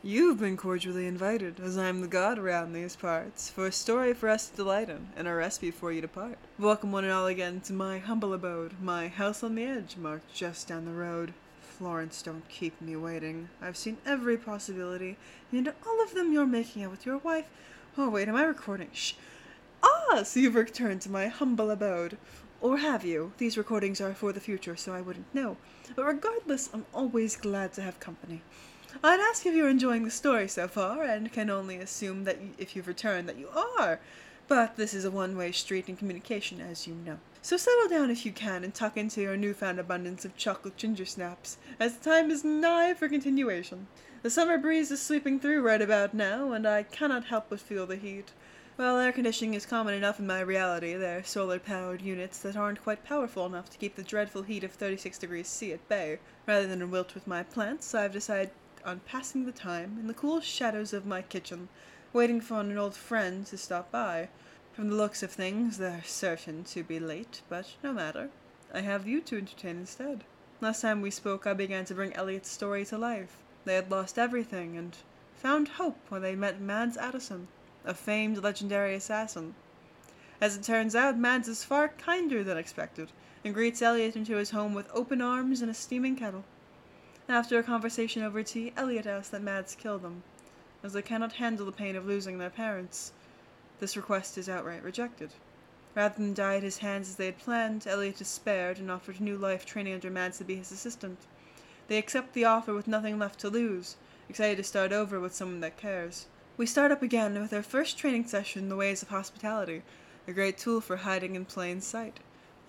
You've been cordially invited, as I am the god around these parts, for a story for us to delight in, and a rest before you depart. Welcome one and all again to my humble abode, my house on the edge, marked just down the road. Florence, don't keep me waiting. I've seen every possibility, and all of them you're making out with your wife. Oh wait, am I recording? Shh. Ah, so you've returned to my humble abode. Or have you? These recordings are for the future, so I wouldn't know. But regardless, I'm always glad to have company. I'd ask if you're enjoying the story so far, and can only assume that if you've returned that you are. But this is a one-way street in communication, as you know. So settle down if you can and tuck into your newfound abundance of chocolate ginger snaps, as the time is nigh for continuation. The summer breeze is sweeping through right about now, and I cannot help but feel the heat. Well, air conditioning is common enough in my reality. there are solar powered units that aren't quite powerful enough to keep the dreadful heat of 36 degrees C at bay. Rather than wilt with my plants, I've decided on passing the time in the cool shadows of my kitchen, waiting for an old friend to stop by. From the looks of things, they're certain to be late, but no matter. I have you to entertain instead. Last time we spoke, I began to bring Elliot's story to life. They had lost everything and found hope when they met Mads Addison, a famed legendary assassin. As it turns out, Mads is far kinder than expected, and greets Elliot into his home with open arms and a steaming kettle. After a conversation over tea, Elliot asks that Mads kill them, as they cannot handle the pain of losing their parents. This request is outright rejected. Rather than die at his hands as they had planned, Elliot is spared and offered new life training under Mads to be his assistant. They accept the offer with nothing left to lose, excited to start over with someone that cares. We start up again with our first training session in the ways of hospitality, a great tool for hiding in plain sight.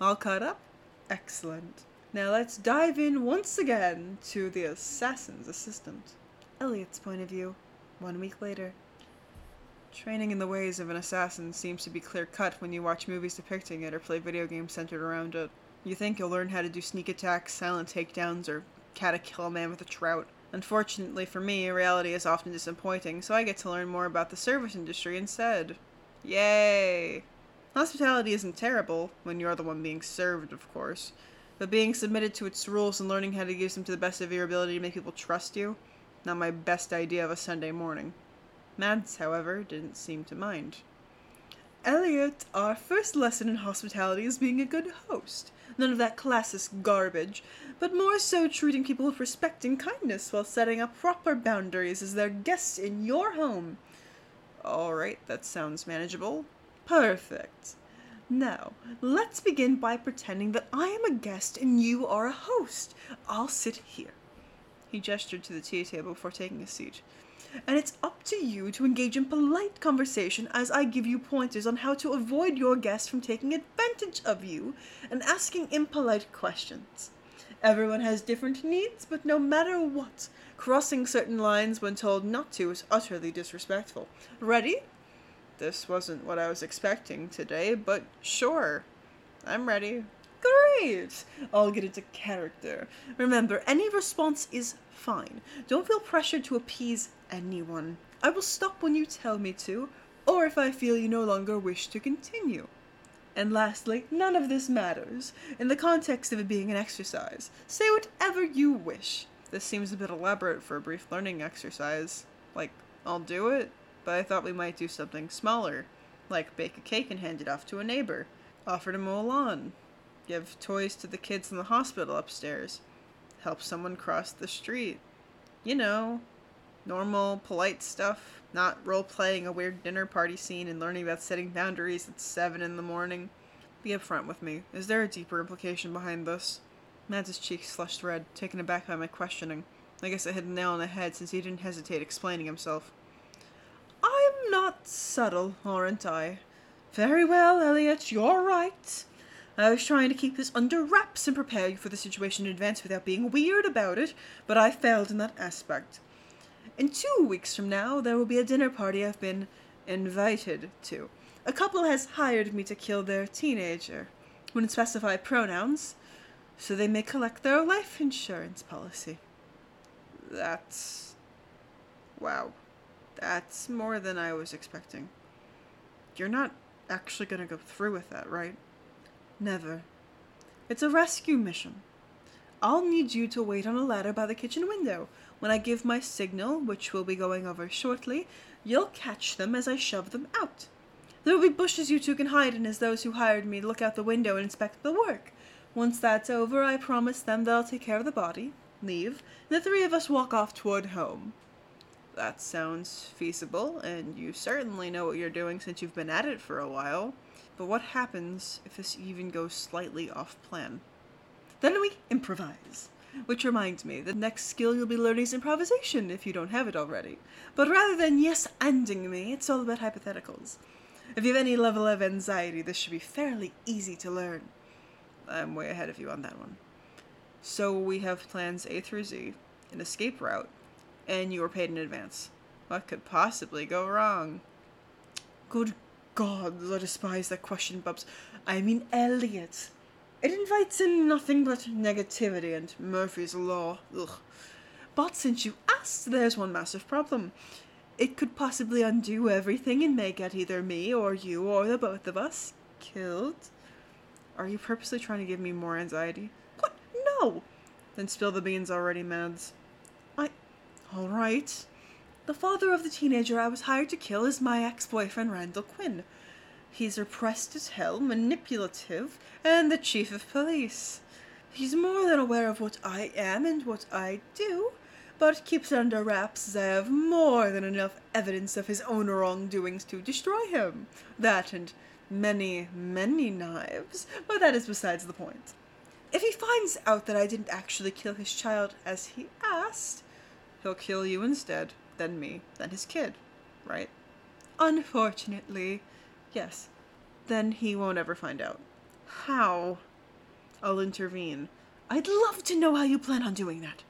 All caught up? Excellent. Now let's dive in once again to the assassin's assistant. Elliot's point of view, one week later. Training in the ways of an assassin seems to be clear cut when you watch movies depicting it or play video games centered around it. You think you'll learn how to do sneak attacks, silent takedowns, or how to kill a man with a trout. Unfortunately for me, reality is often disappointing, so I get to learn more about the service industry instead. Yay! Hospitality isn't terrible, when you're the one being served, of course, but being submitted to its rules and learning how to use them to the best of your ability to make people trust you, not my best idea of a Sunday morning. Mads, however, didn't seem to mind. Elliot, our first lesson in hospitality is being a good host. None of that classist garbage, but more so treating people with respect and kindness while setting up proper boundaries as their guests in your home. Alright, that sounds manageable. Perfect. Now, let's begin by pretending that I am a guest and you are a host. I'll sit here. He gestured to the tea table before taking a seat. And it's up to you to engage in polite conversation as I give you pointers on how to avoid your guests from taking advantage of you and asking impolite questions. Everyone has different needs, but no matter what, crossing certain lines when told not to is utterly disrespectful. Ready? This wasn't what I was expecting today, but sure. I'm ready. Great! I'll get into character. Remember, any response is fine. Don't feel pressured to appease anyone. I will stop when you tell me to, or if I feel you no longer wish to continue. And lastly, none of this matters. In the context of it being an exercise, say whatever you wish. This seems a bit elaborate for a brief learning exercise. Like, I'll do it, but I thought we might do something smaller. Like bake a cake and hand it off to a neighbor. Offer to mow a lawn. Give toys to the kids in the hospital upstairs. Help someone cross the street. You know, normal, polite stuff. Not role playing a weird dinner party scene and learning about setting boundaries at 7 in the morning. Be upfront with me. Is there a deeper implication behind this? Mads' cheeks flushed red, taken aback by my questioning. I guess I hit the nail on the head since he didn't hesitate explaining himself. Not subtle, aren't I? Very well, Elliot, you're right. I was trying to keep this under wraps and prepare you for the situation in advance without being weird about it, but I failed in that aspect. In two weeks from now, there will be a dinner party I've been invited to. A couple has hired me to kill their teenager. Wouldn't specify pronouns, so they may collect their life insurance policy. That's. Wow. That's more than I was expecting. You're not actually gonna go through with that, right? Never. It's a rescue mission. I'll need you to wait on a ladder by the kitchen window. When I give my signal, which we'll be going over shortly, you'll catch them as I shove them out. There will be bushes you two can hide in as those who hired me to look out the window and inspect the work. Once that's over, I promise them that I'll take care of the body, leave, and the three of us walk off toward home. That sounds feasible, and you certainly know what you're doing since you've been at it for a while. But what happens if this even goes slightly off plan? Then we improvise. Which reminds me, the next skill you'll be learning is improvisation, if you don't have it already. But rather than yes anding me, it's all about hypotheticals. If you have any level of anxiety, this should be fairly easy to learn. I'm way ahead of you on that one. So we have plans A through Z, an escape route, and you were paid in advance. What could possibly go wrong? Good God, I despise that question, Bubs. I mean Elliot. It invites in nothing but negativity and Murphy's Law. Ugh. But since you asked, there's one massive problem. It could possibly undo everything and may get either me or you or the both of us killed. Are you purposely trying to give me more anxiety? What? No! Then spill the beans already, Mads. I. Alright. The father of the teenager I was hired to kill is my ex boyfriend, Randall Quinn. He's repressed as hell, manipulative, and the chief of police. He's more than aware of what I am and what I do, but keeps it under wraps as I have more than enough evidence of his own wrongdoings to destroy him. That and many, many knives, but that is besides the point. If he finds out that I didn't actually kill his child as he asked, he'll kill you instead, then me, then his kid, right? Unfortunately, yes. Then he won't ever find out. How? I'll intervene. I'd love to know how you plan on doing that.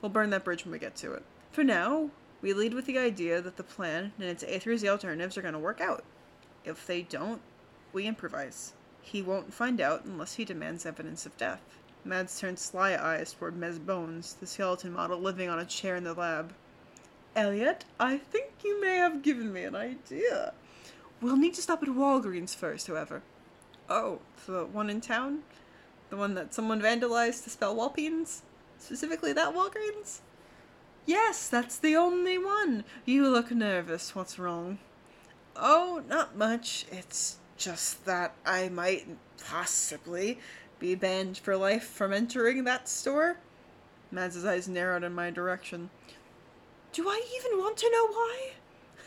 We'll burn that bridge when we get to it. For now, we lead with the idea that the plan and its A through Z alternatives are going to work out. If they don't, we improvise. He won't find out unless he demands evidence of death. Mads turned sly eyes toward Mez Bones, the skeleton model living on a chair in the lab. Elliot, I think you may have given me an idea. We'll need to stop at Walgreens first, however. Oh, the one in town? The one that someone vandalized to spell Walpeens? Specifically that Walgreens? Yes, that's the only one. You look nervous. What's wrong? Oh, not much. It's just that I might possibly be banned for life from entering that store. Mads' eyes narrowed in my direction. Do I even want to know why?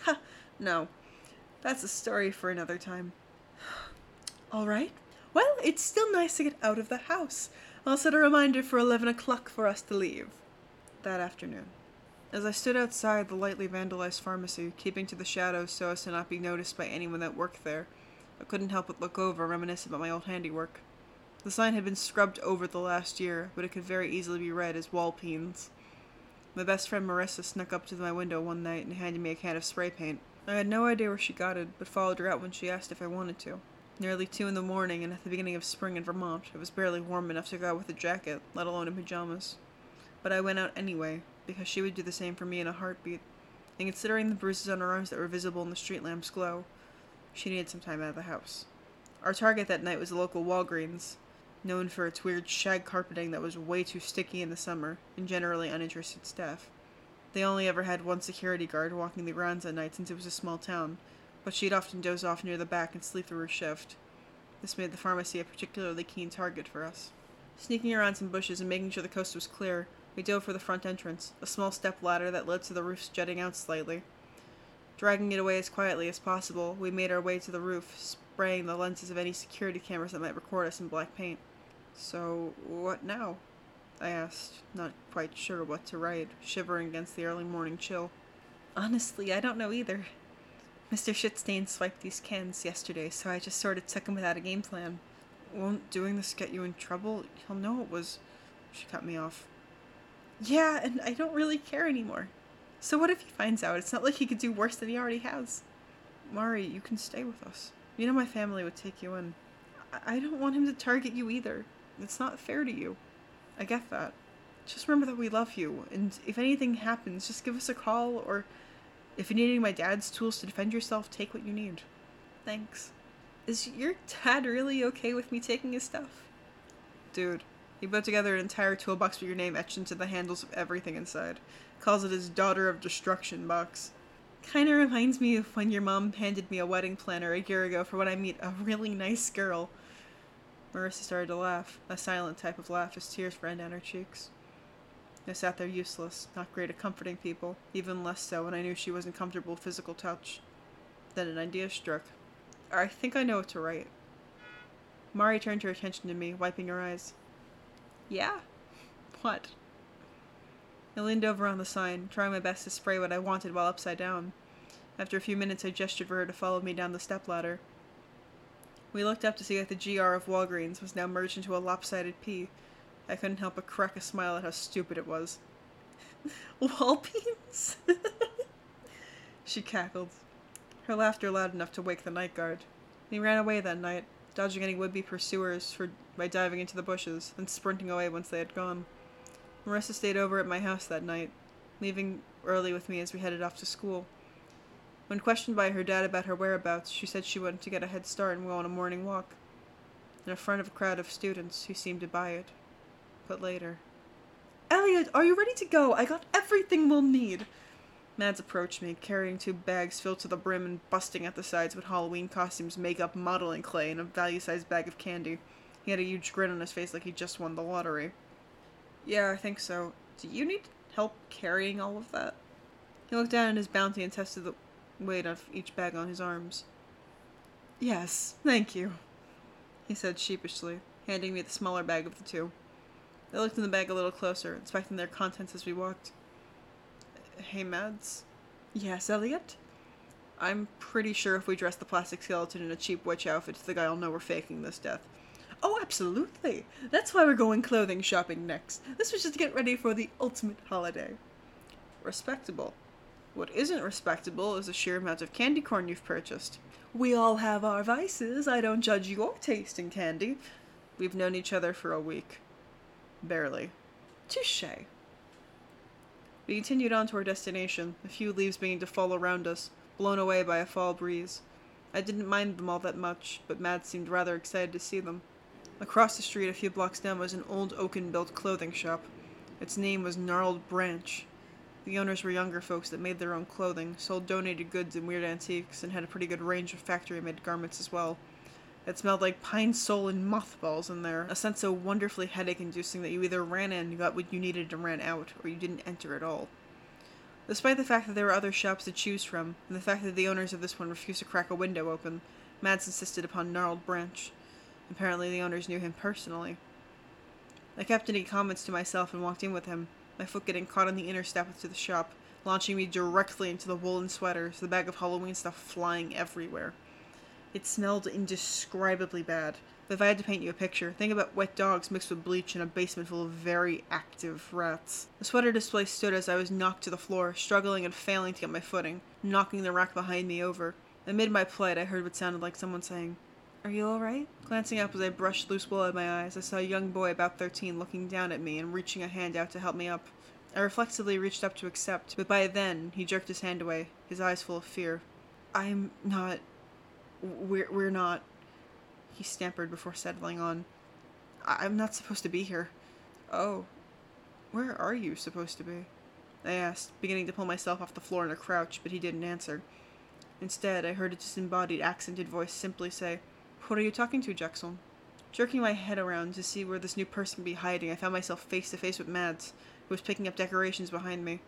Ha, no. That's a story for another time. All right. Well, it's still nice to get out of the house. I'll set a reminder for 11 o'clock for us to leave. That afternoon. As I stood outside the lightly vandalized pharmacy, keeping to the shadows so as to not be noticed by anyone that worked there, I couldn't help but look over, reminisce about my old handiwork. The sign had been scrubbed over the last year, but it could very easily be read as Walpeens. My best friend Marissa snuck up to my window one night and handed me a can of spray paint. I had no idea where she got it, but followed her out when she asked if I wanted to. Nearly two in the morning and at the beginning of spring in Vermont, it was barely warm enough to go out with a jacket, let alone in pajamas. But I went out anyway, because she would do the same for me in a heartbeat. And considering the bruises on her arms that were visible in the street lamp's glow, she needed some time out of the house. Our target that night was the local Walgreens, known for its weird shag carpeting that was way too sticky in the summer, and generally uninterested staff. They only ever had one security guard walking the grounds at night since it was a small town, but she'd often doze off near the back and sleep through her shift. This made the pharmacy a particularly keen target for us. Sneaking around some bushes and making sure the coast was clear, we dove for the front entrance, a small step ladder that led to the roof's jutting out slightly. Dragging it away as quietly as possible, we made our way to the roof, spraying the lenses of any security cameras that might record us in black paint. So, what now? I asked, not quite sure what to write, shivering against the early morning chill. Honestly, I don't know either. Mr. Shitstain swiped these cans yesterday, so I just sort of took him without a game plan. Won't doing this get you in trouble? He'll know it was. She cut me off. Yeah, and I don't really care anymore. So what if he finds out? It's not like he could do worse than he already has. Mari, you can stay with us. You know my family would take you in. I, I don't want him to target you either. It's not fair to you. I get that. Just remember that we love you, and if anything happens, just give us a call, or if you need any of my dad's tools to defend yourself, take what you need. Thanks. Is your dad really okay with me taking his stuff? Dude, He put together an entire toolbox with your name etched into the handles of everything inside. Calls it his Daughter of Destruction box. Kinda reminds me of when your mom handed me a wedding planner a year ago for when I meet a really nice girl. Marissa started to laugh, a silent type of laugh as tears ran down her cheeks. I sat there useless, not great at comforting people, even less so when I knew she wasn't comfortable with physical touch. Then an idea struck. I think I know what to write. Mari turned her attention to me, wiping her eyes. Yeah? What? I leaned over on the sign, trying my best to spray what I wanted while upside down. After a few minutes, I gestured for her to follow me down the stepladder. We looked up to see that the GR of Walgreens was now merged into a lopsided P. I couldn't help but crack a smile at how stupid it was. Walpeens? she cackled, her laughter loud enough to wake the night guard. He ran away that night, dodging any would-be pursuers for, by diving into the bushes and sprinting away once they had gone. Marissa stayed over at my house that night, leaving early with me as we headed off to school. When questioned by her dad about her whereabouts, she said she wanted to get a head start and go on a morning walk, in front of a crowd of students who seemed to buy it. But later. Elliot, are you ready to go? I got everything we'll need. Mads approached me, carrying two bags filled to the brim and busting at the sides with Halloween costumes, makeup, modeling clay, and a value sized bag of candy. He had a huge grin on his face like he just won the lottery. Yeah, I think so. Do you need help carrying all of that? He looked down at his bounty and tested the weight of each bag on his arms. Yes, thank you, he said sheepishly, handing me the smaller bag of the two. I looked in the bag a little closer, inspecting their contents as we walked. Hey, Mads? Yes, Elliot? I'm pretty sure if we dress the plastic skeleton in a cheap witch outfit, the guy'll know we're faking this death. Oh, absolutely! That's why we're going clothing shopping next. This was just to get ready for the ultimate holiday. Respectable. What isn't respectable is the sheer amount of candy corn you've purchased. We all have our vices. I don't judge your taste in candy. We've known each other for a week. Barely. Touche. We continued on to our destination, a few leaves beginning to fall around us, blown away by a fall breeze. I didn't mind them all that much, but Mads seemed rather excited to see them. Across the street, a few blocks down, was an old oaken built clothing shop. Its name was Gnarled Branch. The owners were younger folks that made their own clothing, sold donated goods and weird antiques, and had a pretty good range of factory made garments as well. It smelled like pine sol and mothballs in there, a scent so wonderfully headache inducing that you either ran in and got what you needed and ran out, or you didn't enter at all. Despite the fact that there were other shops to choose from, and the fact that the owners of this one refused to crack a window open, Mads insisted upon Gnarled Branch. Apparently, the owners knew him personally. I kept any comments to myself and walked in with him, my foot getting caught on the inner step to the shop, launching me directly into the woolen sweaters, the bag of Halloween stuff flying everywhere. It smelled indescribably bad. But if I had to paint you a picture, think about wet dogs mixed with bleach in a basement full of very active rats. The sweater display stood as I was knocked to the floor, struggling and failing to get my footing, knocking the rack behind me over. Amid my plight, I heard what sounded like someone saying, Are you alright? Glancing up as I brushed loose wool out of my eyes, I saw a young boy about 13 looking down at me and reaching a hand out to help me up. I reflexively reached up to accept, but by then he jerked his hand away, his eyes full of fear. I'm not. We're, we're not. He stammered before settling on. I- I'm not supposed to be here. Oh. Where are you supposed to be? I asked, beginning to pull myself off the floor in a crouch, but he didn't answer. Instead, I heard a disembodied, accented voice simply say, What are you talking to, Jackson? Jerking my head around to see where this new person be hiding, I found myself face to face with Mads, who was picking up decorations behind me.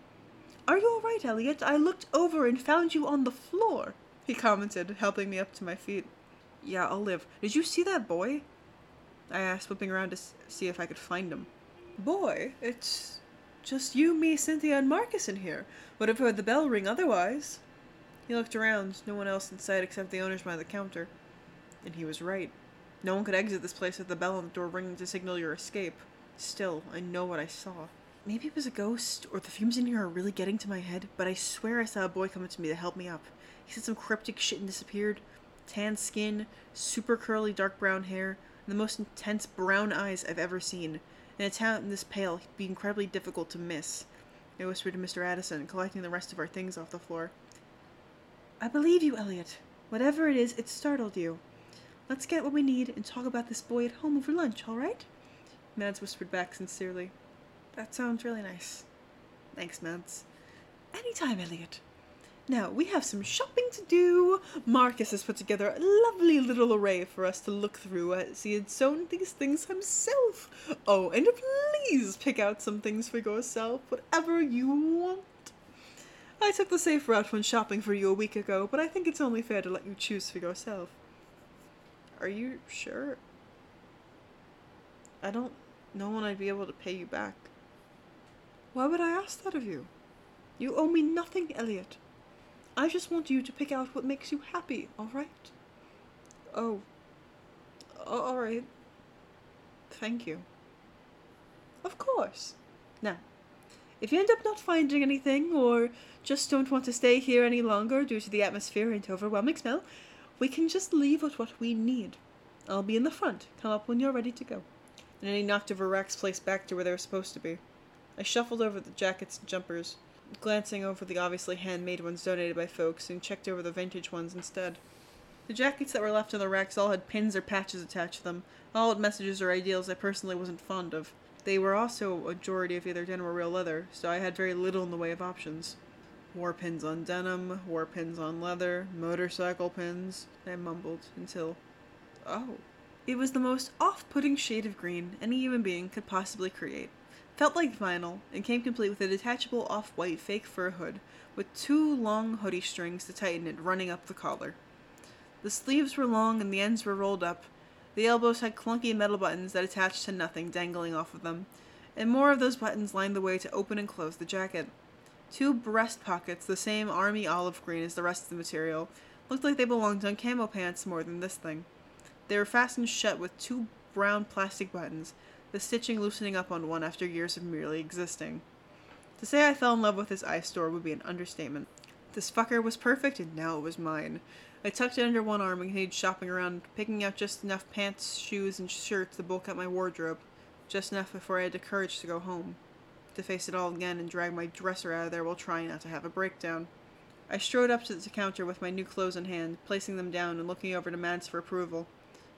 Are you all right, Elliot? I looked over and found you on the floor, he commented, helping me up to my feet. Yeah, I'll live. Did you see that boy? I asked, whipping around to see if I could find him. Boy? It's just you, me, Cynthia, and Marcus in here. Would have heard the bell ring otherwise. He looked around, no one else in sight except the owners behind the counter. And he was right. No one could exit this place with the bell on the door ringing to signal your escape. Still, I know what I saw. Maybe it was a ghost, or the fumes in here are really getting to my head, but I swear I saw a boy come up to me to help me up. He said some cryptic shit and disappeared. Tan skin, super curly dark brown hair, and the most intense brown eyes I've ever seen. In a town this pale, he'd be incredibly difficult to miss. I whispered to Mr. Addison, collecting the rest of our things off the floor. I believe you, Elliot. Whatever it is, it startled you. Let's get what we need and talk about this boy at home over lunch, all right? Mads whispered back sincerely. That sounds really nice. Thanks, Mads. Anytime, Elliot. Now, we have some shopping to do. Marcus has put together a lovely little array for us to look through as he had sewn these things himself. Oh, and please pick out some things for yourself, whatever you want. I took the safe route when shopping for you a week ago, but I think it's only fair to let you choose for yourself. Are you sure? I don't know when I'd be able to pay you back. Why would I ask that of you? You owe me nothing, Elliot. I just want you to pick out what makes you happy, alright? Oh. Alright. Thank you. Of course. Now, if you end up not finding anything, or just don't want to stay here any longer due to the atmosphere and overwhelming smell, we can just leave with what we need. I'll be in the front. Come up when you're ready to go. And then he knocked over racks placed back to where they were supposed to be. I shuffled over the jackets and jumpers, glancing over the obviously handmade ones donated by folks, and checked over the vintage ones instead. The jackets that were left on the racks all had pins or patches attached to them, all with messages or ideals I personally wasn't fond of. They were also a majority of either denim or real leather, so I had very little in the way of options. War pins on denim, war pins on leather, motorcycle pins, I mumbled until. Oh. It was the most off putting shade of green any human being could possibly create. Felt like vinyl, and came complete with a detachable off white fake fur hood, with two long hoodie strings to tighten it running up the collar. The sleeves were long and the ends were rolled up. The elbows had clunky metal buttons that attached to nothing dangling off of them, and more of those buttons lined the way to open and close the jacket. Two breast pockets, the same army olive green as the rest of the material, looked like they belonged on camo pants more than this thing. They were fastened shut with two brown plastic buttons, the stitching loosening up on one after years of merely existing. To say I fell in love with this eye store would be an understatement. This fucker was perfect, and now it was mine. I tucked it under one arm and continued shopping around, picking out just enough pants, shoes, and shirts to bulk up my wardrobe. Just enough before I had the courage to go home. To face it all again and drag my dresser out of there while trying not to have a breakdown. I strode up to the counter with my new clothes in hand, placing them down and looking over to Mads for approval.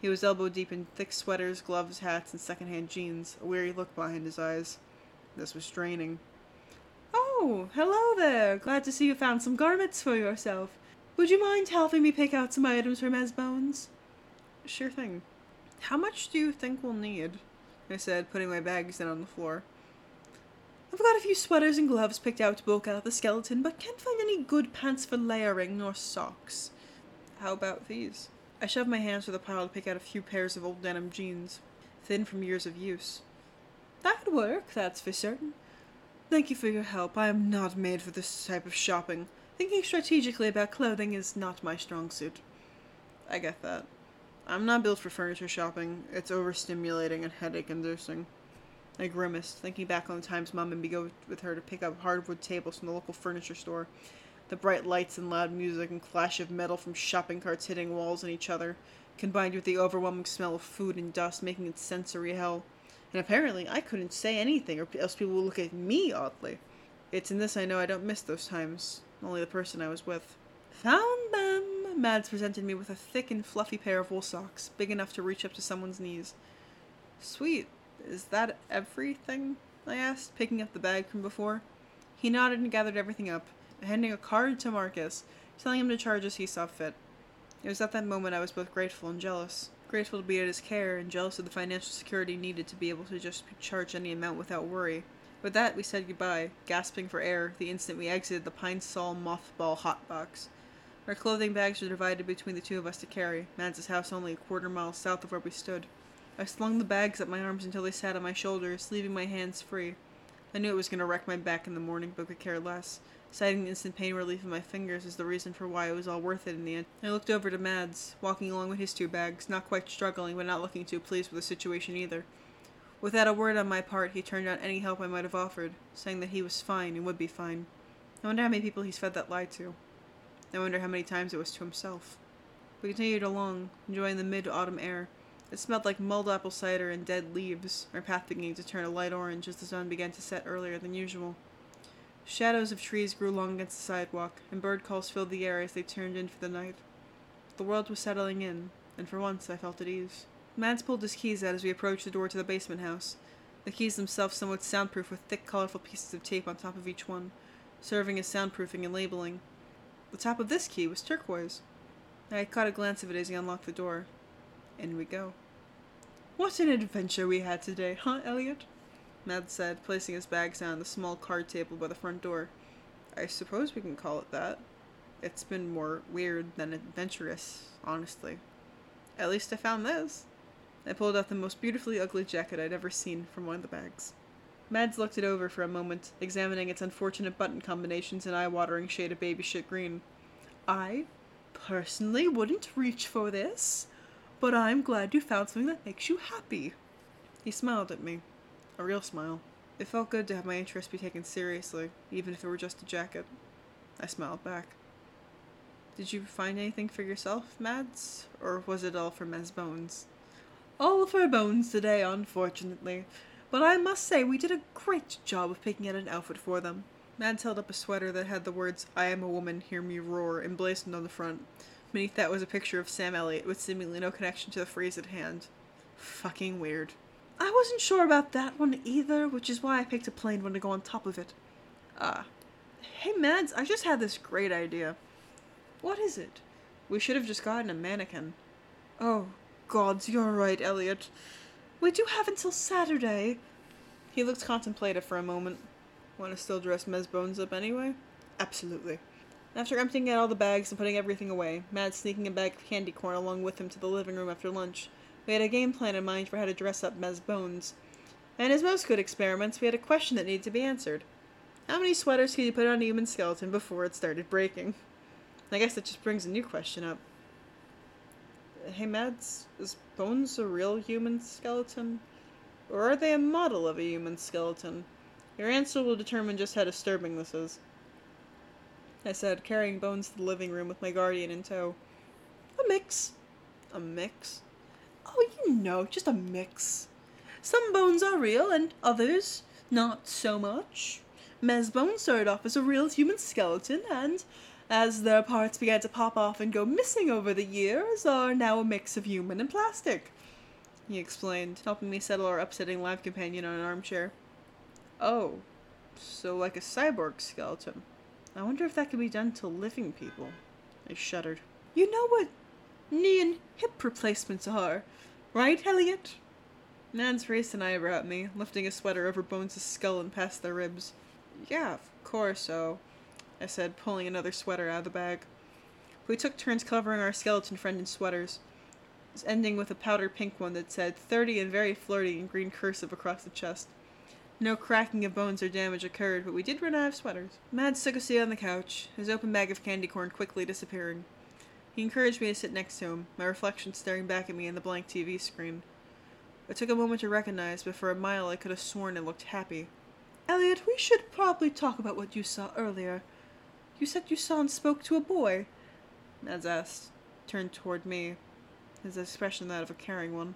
He was elbow deep in thick sweaters, gloves, hats, and second-hand jeans, a weary look behind his eyes. This was draining. Oh, hello there. Glad to see you found some garments for yourself. Would you mind helping me pick out some items for Mes Bones? Sure thing. How much do you think we'll need? I said, putting my bags down on the floor. I've got a few sweaters and gloves picked out to bulk out the skeleton, but can't find any good pants for layering nor socks. How about these? I shove my hands through the pile to pick out a few pairs of old denim jeans, thin from years of use. That would work, that's for certain. Thank you for your help. I am not made for this type of shopping. Thinking strategically about clothing is not my strong suit. I get that. I'm not built for furniture shopping. It's overstimulating and headache inducing. I grimaced, thinking back on the times Mom and me go with her to pick up hardwood tables from the local furniture store the bright lights and loud music and clash of metal from shopping carts hitting walls and each other, combined with the overwhelming smell of food and dust, making it sensory hell. And apparently, I couldn't say anything, or else people would look at me oddly. It's in this I know I don't miss those times, only the person I was with. Found them! Mads presented me with a thick and fluffy pair of wool socks, big enough to reach up to someone's knees. Sweet. Is that everything? I asked, picking up the bag from before. He nodded and gathered everything up, handing a card to Marcus, telling him to charge as he saw fit. It was at that moment I was both grateful and jealous. Grateful to be at his care, and jealous of the financial security needed to be able to just charge any amount without worry. With that, we said goodbye, gasping for air the instant we exited the Pine Sol mothball hot box. Our clothing bags were divided between the two of us to carry, Mads' house only a quarter mile south of where we stood. I slung the bags up my arms until they sat on my shoulders, leaving my hands free. I knew it was going to wreck my back in the morning, but could care less citing the instant pain relief in my fingers as the reason for why it was all worth it in the end. I looked over to Mads, walking along with his two bags, not quite struggling, but not looking too pleased with the situation either. Without a word on my part, he turned down any help I might have offered, saying that he was fine and would be fine. I wonder how many people he's fed that lie to. I wonder how many times it was to himself. We continued along, enjoying the mid-autumn air. It smelled like mulled apple cider and dead leaves, our path beginning to turn a light orange as the sun began to set earlier than usual. Shadows of trees grew long against the sidewalk, and bird calls filled the air as they turned in for the night. The world was settling in, and for once I felt at ease. Mads pulled his keys out as we approached the door to the basement house. the keys themselves somewhat soundproof with thick, colorful pieces of tape on top of each one, serving as soundproofing and labeling. The top of this key was turquoise. I caught a glance of it as he unlocked the door. In we go. What an adventure we had today, huh, Elliot? Mads said, placing his bags down on the small card table by the front door. I suppose we can call it that. It's been more weird than adventurous, honestly. At least I found this. I pulled out the most beautifully ugly jacket I'd ever seen from one of the bags. Mads looked it over for a moment, examining its unfortunate button combinations and eye-watering shade of baby shit green. I personally wouldn't reach for this, but I'm glad you found something that makes you happy. He smiled at me. A real smile. It felt good to have my interest be taken seriously, even if it were just a jacket. I smiled back. Did you find anything for yourself, Mads? Or was it all for Mes Bones? All for Bones today, unfortunately. But I must say, we did a great job of picking out an outfit for them. Mads held up a sweater that had the words, I am a woman, hear me roar, emblazoned on the front. Beneath that was a picture of Sam Elliott with seemingly no connection to the phrase at hand. Fucking weird. I wasn't sure about that one either, which is why I picked a plain one to go on top of it. Ah. Hey Mads, I just had this great idea. What is it? We should have just gotten a mannequin. Oh, gods, you're right, Elliot. We do have until Saturday. He looked contemplative for a moment. Want to still dress Mes Bones up anyway? Absolutely. After emptying out all the bags and putting everything away, Mads sneaking a bag of candy corn along with him to the living room after lunch, we had a game plan in mind for how to dress up Mes Bones. And as most good experiments, we had a question that needed to be answered. How many sweaters could you put on a human skeleton before it started breaking? I guess that just brings a new question up. Hey Mads, is Bones a real human skeleton? Or are they a model of a human skeleton? Your answer will determine just how disturbing this is. I said, carrying Bones to the living room with my guardian in tow. A mix. A mix? Oh, you know, just a mix. Some bones are real, and others not so much. Mes Bones started off as a real human skeleton, and as their parts began to pop off and go missing over the years, are now a mix of human and plastic. He explained, helping me settle our upsetting live companion on an armchair. Oh, so like a cyborg skeleton. I wonder if that could be done to living people. I shuddered. You know what knee and hip replacements are, right, Elliot? Mads raised an eyebrow at me, lifting a sweater over Bones' skull and past their ribs. Yeah, of course, oh. I said, pulling another sweater out of the bag. We took turns covering our skeleton friend in sweaters, ending with a powder pink one that said 30 and very flirty in green cursive across the chest. No cracking of bones or damage occurred, but we did run out of sweaters. Mads took a seat on the couch, his open bag of candy corn quickly disappearing. He encouraged me to sit next to him, my reflection staring back at me in the blank TV screen. It took a moment to recognize, but for a mile I could have sworn it looked happy. Elliot, we should probably talk about what you saw earlier. You said you saw and spoke to a boy. Mads asked, turned toward me, his expression that of a caring one.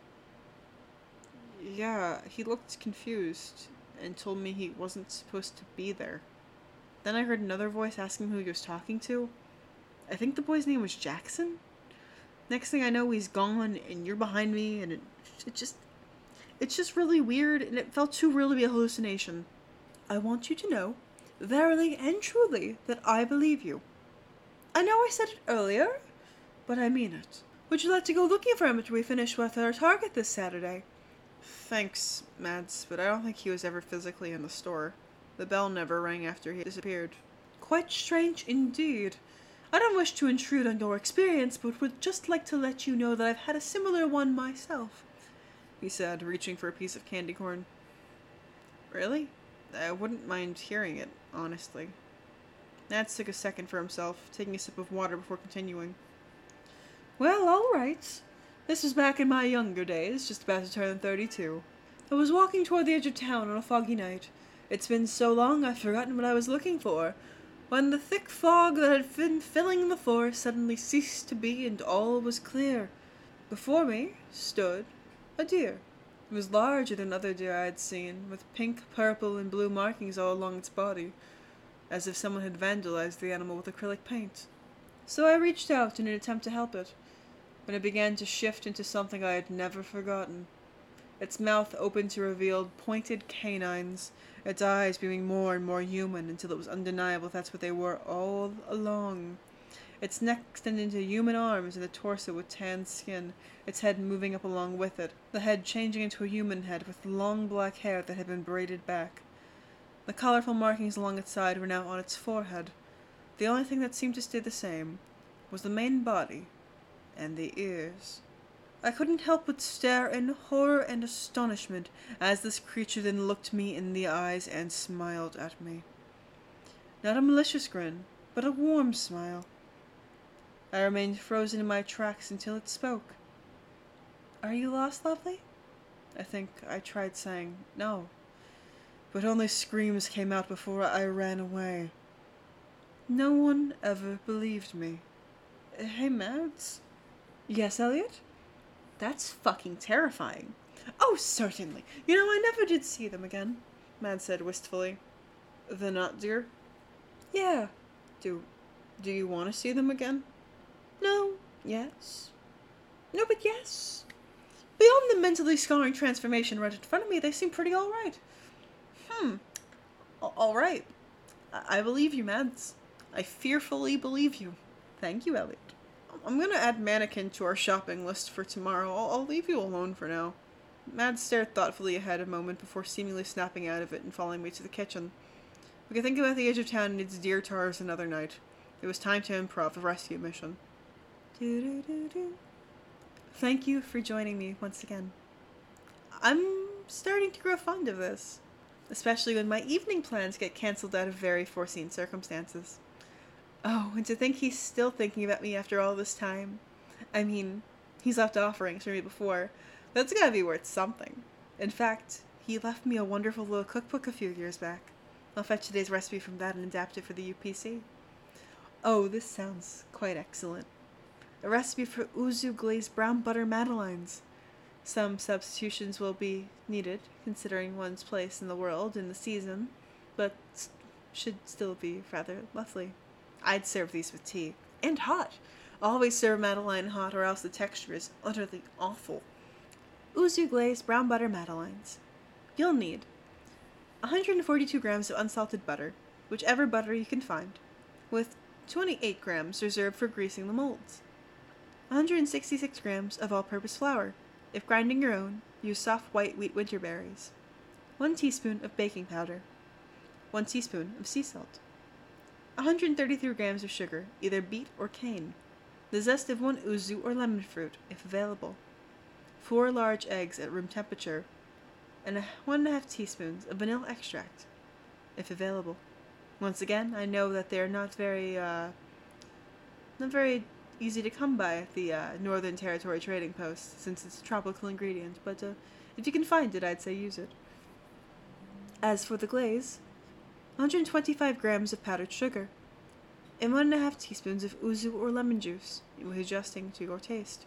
Yeah, he looked confused and told me he wasn't supposed to be there. Then I heard another voice asking who he was talking to. I think the boy's name was Jackson. Next thing I know, he's gone, and you're behind me, and it, it just, it's just really weird, and it felt too real to be a hallucination. I want you to know verily and truly, that I believe you. I know I said it earlier, but I mean it. Would you like to go looking for him after we finish with our target this Saturday? Thanks, Mads, but I don't think he was ever physically in the store. The bell never rang after he disappeared. Quite strange indeed. I don't wish to intrude on your experience, but would just like to let you know that I've had a similar one myself, he said, reaching for a piece of candy corn. Really? I wouldn't mind hearing it, honestly. Mads took a second for himself, taking a sip of water before continuing. Well, all right. This was back in my younger days, just about to turn 32. I was walking toward the edge of town on a foggy night. It's been so long I've forgotten what I was looking for, when the thick fog that had been filling the forest suddenly ceased to be and all was clear. Before me stood a deer. It was larger than other deer I had seen, with pink, purple, and blue markings all along its body, as if someone had vandalized the animal with acrylic paint. So I reached out in an attempt to help it, when it began to shift into something I had never forgotten. its mouth opened to reveal pointed canines, its eyes beaming more and more human until it was undeniable that's what they were all along. Its neck extended into human arms and the torso with tanned skin, its head moving up along with it, the head changing into a human head with long black hair that had been braided back. The colorful markings along its side were now on its forehead. The only thing that seemed to stay the same was the main body and the ears. I couldn't help but stare in horror and astonishment as this creature then looked me in the eyes and smiled at me. Not a malicious grin, but a warm smile. I remained frozen in my tracks until it spoke. Are you lost, lovely? I think I tried saying no, but only screams came out before I ran away. No one ever believed me. Hey, Mads? Yes, Elliot? That's fucking terrifying. Oh, certainly. You know, I never did see them again, Mads said wistfully. The nut deer? Yeah. Do do you want to see them again? No. Yes. No, but yes. Beyond the mentally scarring transformation right in front of me, they seem pretty all right. Hmm. All right. I believe you, Mads. I fearfully believe you. Thank you, Elliot. I'm gonna add mannequin to our shopping list for tomorrow. I'll, I'll leave you alone for now. Mads stared thoughtfully ahead a moment before seemingly snapping out of it and following me to the kitchen. We could think about the edge of town and its deer tars another night. It was time to improv the rescue mission. Thank you for joining me once again. I'm starting to grow fond of this, especially when my evening plans get cancelled out of very foreseen circumstances. Oh, and to think he's still thinking about me after all this time. I mean, he's left offerings for me before. That's gotta be worth something. In fact, he left me a wonderful little cookbook a few years back. I'll fetch today's recipe from that and adapt it for the UPC. Oh, this sounds quite excellent. A recipe for yuzu glazed brown butter madeleines. Some substitutions will be needed, considering one's place in the world in the season, but should still be rather lovely. I'd serve these with tea. And hot. Always serve Madeleine hot or else the texture is utterly awful. Yuzu glazed brown butter Madeleines. You'll need 142 grams of unsalted butter, whichever butter you can find, with 28 grams reserved for greasing the molds. 166 grams of all-purpose flour. If grinding your own, use soft white wheat winter berries. 1 teaspoon of baking powder. 1 teaspoon of sea salt. 133 grams of sugar, either beet or cane. The zest of one yuzu or lemon fruit, if available. 4 large eggs at room temperature. And 1.5 teaspoons of vanilla extract, if available. Once again, I know that they're not very, uh, not very easy to come by at the uh, Northern Territory Trading Post, since it's a tropical ingredient, but uh, if you can find it, I'd say use it. As for the glaze, 125 grams of powdered sugar, and 1.5 teaspoons of yuzu or lemon juice, adjusting to your taste.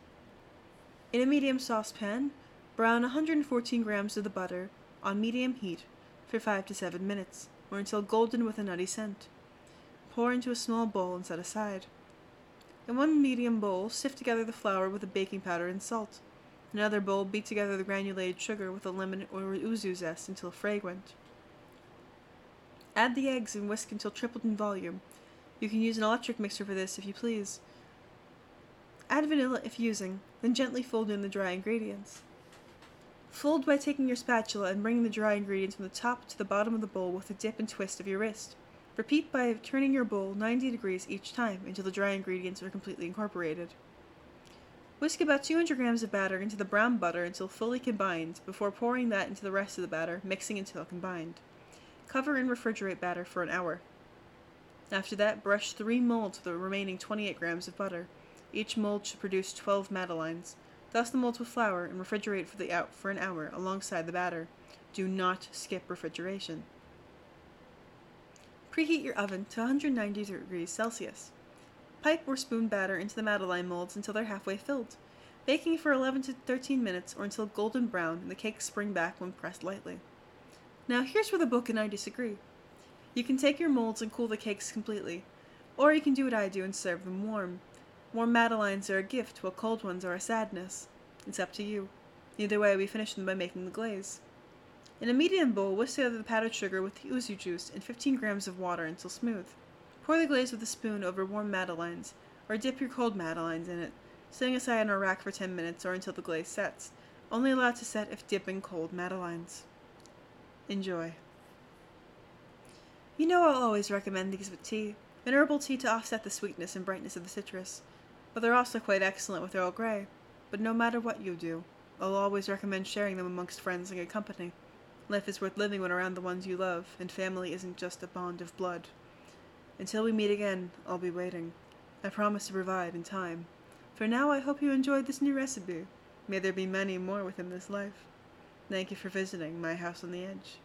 In a medium saucepan, brown 114 grams of the butter on medium heat for 5 to 7 minutes, or until golden with a nutty scent. Pour into a small bowl and set aside. In one medium bowl, sift together the flour with the baking powder and salt. In another bowl, beat together the granulated sugar with the lemon or yuzu zest until fragrant. Add the eggs and whisk until tripled in volume. You can use an electric mixer for this if you please. Add vanilla if using, then gently fold in the dry ingredients. Fold by taking your spatula and bringing the dry ingredients from the top to the bottom of the bowl with a dip and twist of your wrist. Repeat by turning your bowl 90 degrees each time until the dry ingredients are completely incorporated. Whisk about 200 grams of batter into the brown butter until fully combined before pouring that into the rest of the batter, mixing until combined. Cover and refrigerate batter for an hour. After that, brush three molds with the remaining 28 grams of butter. Each mold should produce 12 madeleines. Dust the molds with flour and refrigerate for, the out for an hour alongside the batter. Do not skip refrigeration. Preheat your oven to 190 degrees Celsius. Pipe or spoon batter into the madeleine molds until they're halfway filled, baking for 11 to 13 minutes or until golden brown and the cakes spring back when pressed lightly. Now here's where the book and I disagree. You can take your molds and cool the cakes completely, or you can do what I do and serve them warm. Warm madeleines are a gift, while cold ones are a sadness. It's up to you. Either way, we finish them by making the glaze. In a medium bowl, whisk together the powdered sugar with the yuzu juice and 15 grams of water until smooth. Pour the glaze with a spoon over warm madeleines, or dip your cold madeleines in it, setting aside on a rack for 10 minutes or until the glaze sets, only allowed to set if dipping cold madeleines. Enjoy. You know I'll always recommend these with tea, an herbal tea to offset the sweetness and brightness of the citrus, but they're also quite excellent with Earl Grey. But no matter what you do, I'll always recommend sharing them amongst friends and good company. Life is worth living when around the ones you love, and family isn't just a bond of blood. Until we meet again, I'll be waiting. I promise to provide in time. For now, I hope you enjoyed this new recipe. May there be many more within this life. Thank you for visiting my house on the edge.